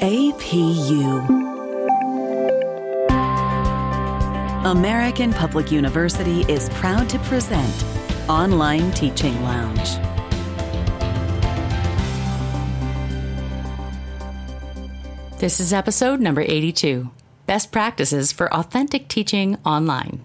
APU. American Public University is proud to present Online Teaching Lounge. This is episode number 82 Best Practices for Authentic Teaching Online.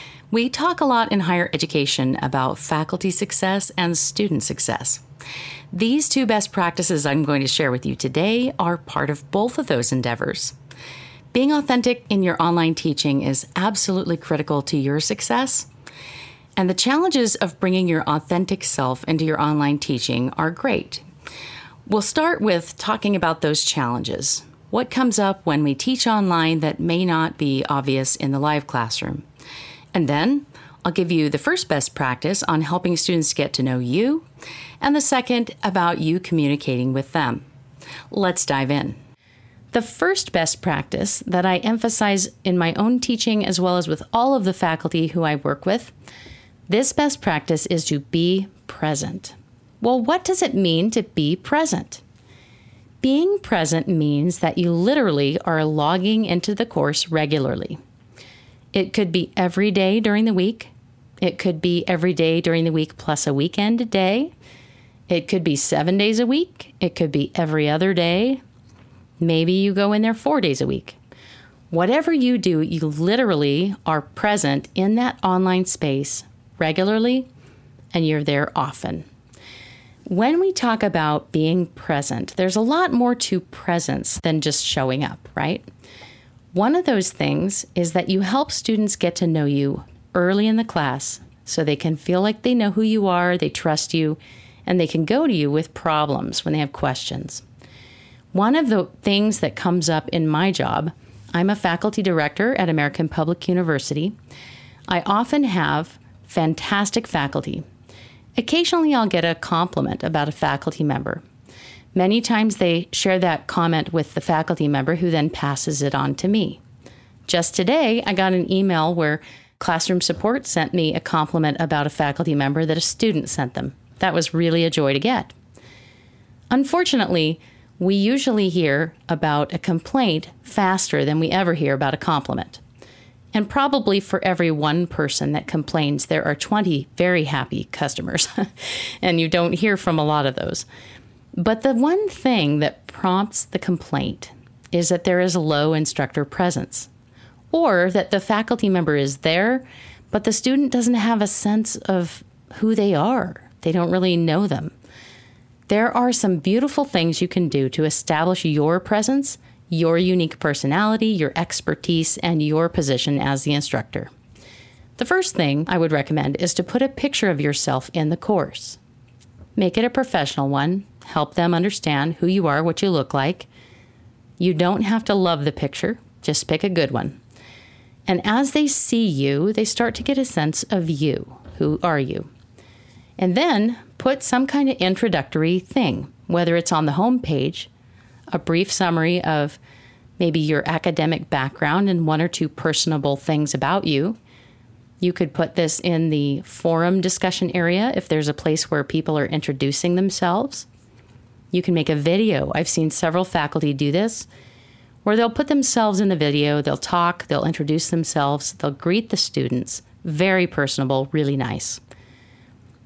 We talk a lot in higher education about faculty success and student success. These two best practices I'm going to share with you today are part of both of those endeavors. Being authentic in your online teaching is absolutely critical to your success. And the challenges of bringing your authentic self into your online teaching are great. We'll start with talking about those challenges. What comes up when we teach online that may not be obvious in the live classroom? And then I'll give you the first best practice on helping students get to know you, and the second about you communicating with them. Let's dive in. The first best practice that I emphasize in my own teaching as well as with all of the faculty who I work with, this best practice is to be present. Well, what does it mean to be present? Being present means that you literally are logging into the course regularly. It could be every day during the week. It could be every day during the week plus a weekend day. It could be seven days a week. It could be every other day. Maybe you go in there four days a week. Whatever you do, you literally are present in that online space regularly and you're there often. When we talk about being present, there's a lot more to presence than just showing up, right? One of those things is that you help students get to know you early in the class so they can feel like they know who you are, they trust you, and they can go to you with problems when they have questions. One of the things that comes up in my job, I'm a faculty director at American Public University. I often have fantastic faculty. Occasionally, I'll get a compliment about a faculty member. Many times they share that comment with the faculty member who then passes it on to me. Just today, I got an email where classroom support sent me a compliment about a faculty member that a student sent them. That was really a joy to get. Unfortunately, we usually hear about a complaint faster than we ever hear about a compliment. And probably for every one person that complains, there are 20 very happy customers. and you don't hear from a lot of those. But the one thing that prompts the complaint is that there is low instructor presence, or that the faculty member is there, but the student doesn't have a sense of who they are. They don't really know them. There are some beautiful things you can do to establish your presence, your unique personality, your expertise, and your position as the instructor. The first thing I would recommend is to put a picture of yourself in the course. Make it a professional one. Help them understand who you are, what you look like. You don't have to love the picture, just pick a good one. And as they see you, they start to get a sense of you. Who are you? And then put some kind of introductory thing, whether it's on the home page, a brief summary of maybe your academic background and one or two personable things about you you could put this in the forum discussion area if there's a place where people are introducing themselves. You can make a video. I've seen several faculty do this where they'll put themselves in the video, they'll talk, they'll introduce themselves, they'll greet the students. Very personable, really nice.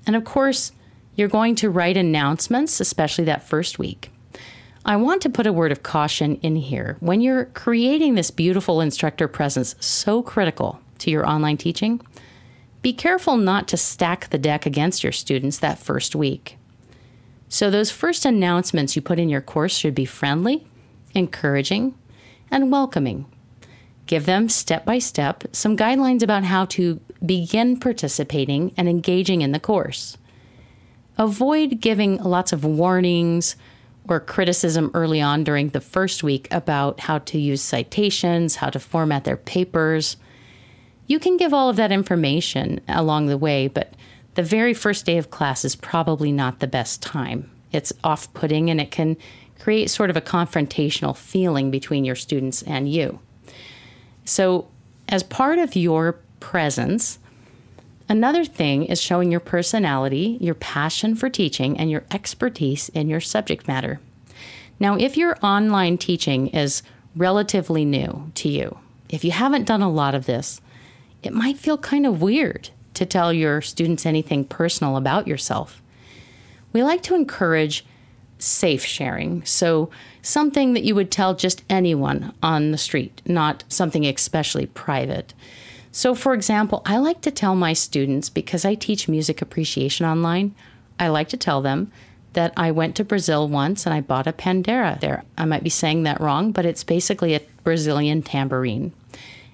And of course, you're going to write announcements, especially that first week. I want to put a word of caution in here. When you're creating this beautiful instructor presence, so critical to your online teaching, be careful not to stack the deck against your students that first week. So, those first announcements you put in your course should be friendly, encouraging, and welcoming. Give them step by step some guidelines about how to begin participating and engaging in the course. Avoid giving lots of warnings or criticism early on during the first week about how to use citations, how to format their papers. You can give all of that information along the way, but the very first day of class is probably not the best time. It's off putting and it can create sort of a confrontational feeling between your students and you. So, as part of your presence, Another thing is showing your personality, your passion for teaching, and your expertise in your subject matter. Now, if your online teaching is relatively new to you, if you haven't done a lot of this, it might feel kind of weird to tell your students anything personal about yourself. We like to encourage safe sharing. So, something that you would tell just anyone on the street, not something especially private. So, for example, I like to tell my students, because I teach music appreciation online, I like to tell them that I went to Brazil once and I bought a pandera there. I might be saying that wrong, but it's basically a Brazilian tambourine.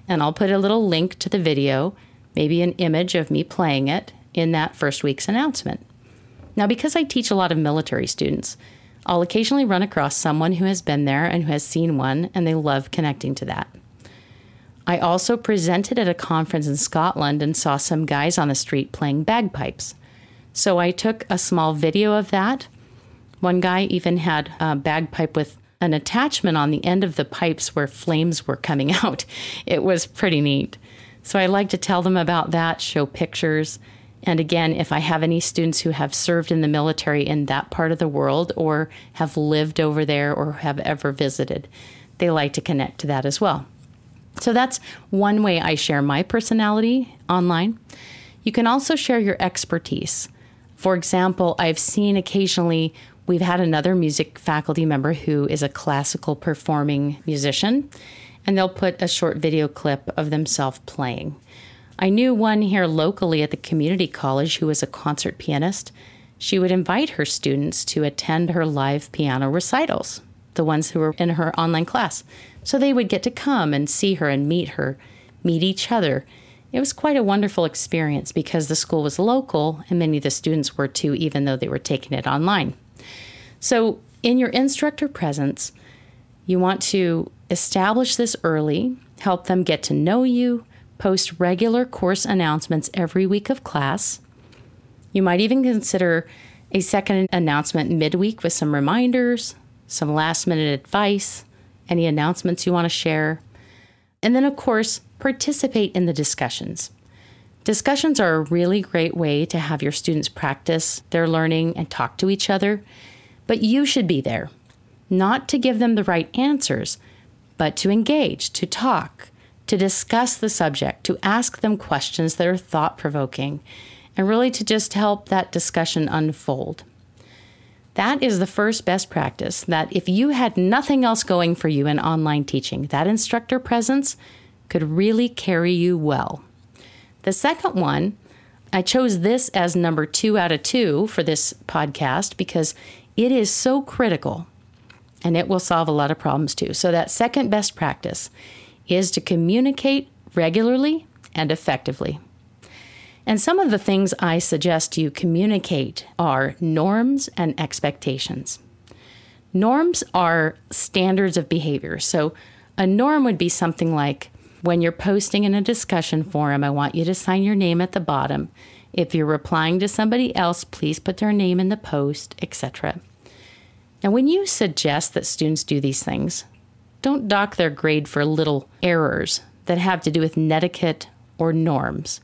And I'll put a little link to the video, maybe an image of me playing it in that first week's announcement. Now, because I teach a lot of military students, I'll occasionally run across someone who has been there and who has seen one, and they love connecting to that. I also presented at a conference in Scotland and saw some guys on the street playing bagpipes. So I took a small video of that. One guy even had a bagpipe with an attachment on the end of the pipes where flames were coming out. It was pretty neat. So I like to tell them about that, show pictures. And again, if I have any students who have served in the military in that part of the world or have lived over there or have ever visited, they like to connect to that as well. So that's one way I share my personality online. You can also share your expertise. For example, I've seen occasionally we've had another music faculty member who is a classical performing musician, and they'll put a short video clip of themselves playing. I knew one here locally at the community college who was a concert pianist. She would invite her students to attend her live piano recitals, the ones who were in her online class. So they would get to come and see her and meet her, meet each other. It was quite a wonderful experience because the school was local and many of the students were too, even though they were taking it online. So, in your instructor presence, you want to establish this early, help them get to know you, post regular course announcements every week of class. You might even consider a second announcement midweek with some reminders, some last minute advice, any announcements you want to share. And then, of course, participate in the discussions. Discussions are a really great way to have your students practice their learning and talk to each other, but you should be there, not to give them the right answers, but to engage, to talk, to discuss the subject, to ask them questions that are thought provoking, and really to just help that discussion unfold. That is the first best practice that if you had nothing else going for you in online teaching, that instructor presence could really carry you well. The second one, I chose this as number two out of two for this podcast because it is so critical and it will solve a lot of problems too. So, that second best practice is to communicate regularly and effectively. And some of the things I suggest you communicate are norms and expectations. Norms are standards of behavior. So, a norm would be something like when you're posting in a discussion forum, I want you to sign your name at the bottom. If you're replying to somebody else, please put their name in the post, etc. Now, when you suggest that students do these things, don't dock their grade for little errors that have to do with netiquette or norms.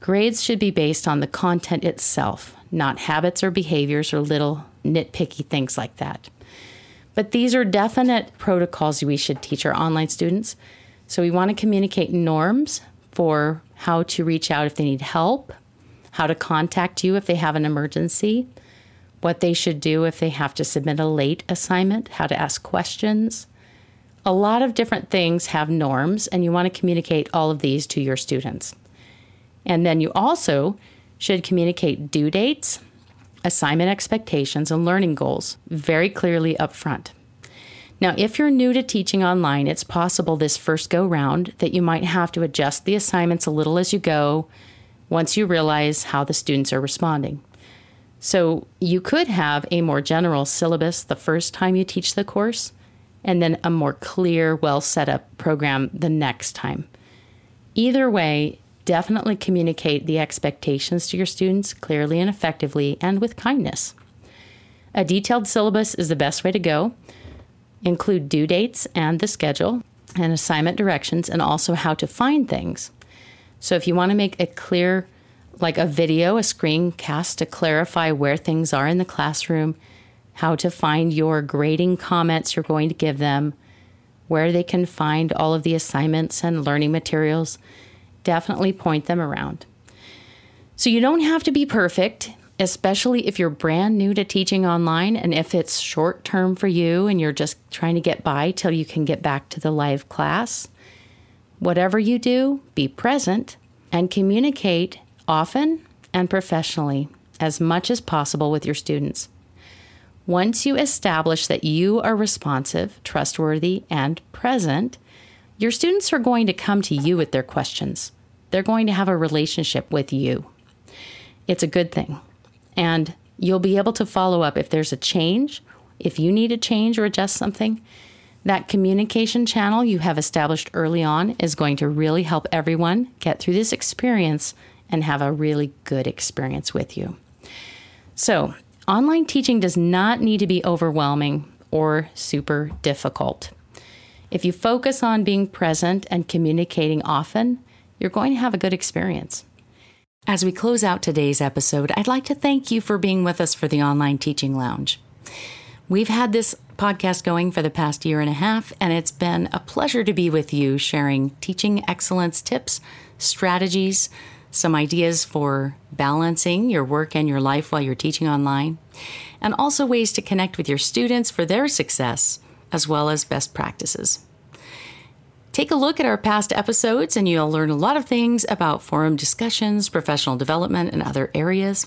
Grades should be based on the content itself, not habits or behaviors or little nitpicky things like that. But these are definite protocols we should teach our online students. So we want to communicate norms for how to reach out if they need help, how to contact you if they have an emergency, what they should do if they have to submit a late assignment, how to ask questions. A lot of different things have norms, and you want to communicate all of these to your students. And then you also should communicate due dates, assignment expectations, and learning goals very clearly up front. Now, if you're new to teaching online, it's possible this first go round that you might have to adjust the assignments a little as you go once you realize how the students are responding. So you could have a more general syllabus the first time you teach the course, and then a more clear, well set up program the next time. Either way, definitely communicate the expectations to your students clearly and effectively and with kindness. A detailed syllabus is the best way to go. Include due dates and the schedule, and assignment directions, and also how to find things. So if you want to make a clear like a video, a screencast to clarify where things are in the classroom, how to find your grading comments you're going to give them, where they can find all of the assignments and learning materials. Definitely point them around. So you don't have to be perfect, especially if you're brand new to teaching online and if it's short term for you and you're just trying to get by till you can get back to the live class. Whatever you do, be present and communicate often and professionally as much as possible with your students. Once you establish that you are responsive, trustworthy, and present, your students are going to come to you with their questions. They're going to have a relationship with you. It's a good thing. And you'll be able to follow up if there's a change, if you need to change or adjust something. That communication channel you have established early on is going to really help everyone get through this experience and have a really good experience with you. So, online teaching does not need to be overwhelming or super difficult. If you focus on being present and communicating often, you're going to have a good experience. As we close out today's episode, I'd like to thank you for being with us for the Online Teaching Lounge. We've had this podcast going for the past year and a half, and it's been a pleasure to be with you sharing teaching excellence tips, strategies, some ideas for balancing your work and your life while you're teaching online, and also ways to connect with your students for their success, as well as best practices. Take a look at our past episodes, and you'll learn a lot of things about forum discussions, professional development, and other areas.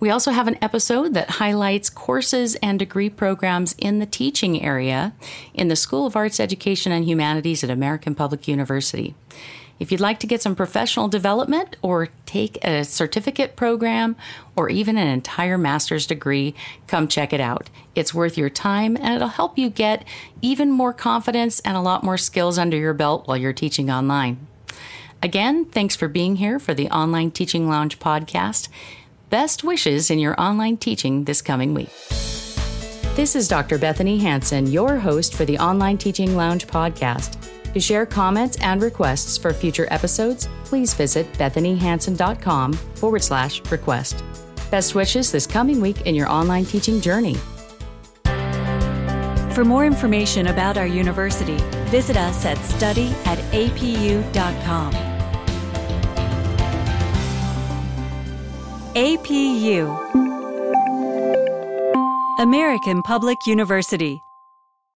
We also have an episode that highlights courses and degree programs in the teaching area in the School of Arts, Education, and Humanities at American Public University. If you'd like to get some professional development or take a certificate program or even an entire master's degree, come check it out. It's worth your time and it'll help you get even more confidence and a lot more skills under your belt while you're teaching online. Again, thanks for being here for the Online Teaching Lounge podcast. Best wishes in your online teaching this coming week. This is Dr. Bethanie Hansen, your host for the Online Teaching Lounge podcast. To share comments and requests for future episodes, please visit bethaniehansen.com forward slash request. Best wishes this coming week in your online teaching journey. For more information about our university, visit us at study at apu.com. APU American Public University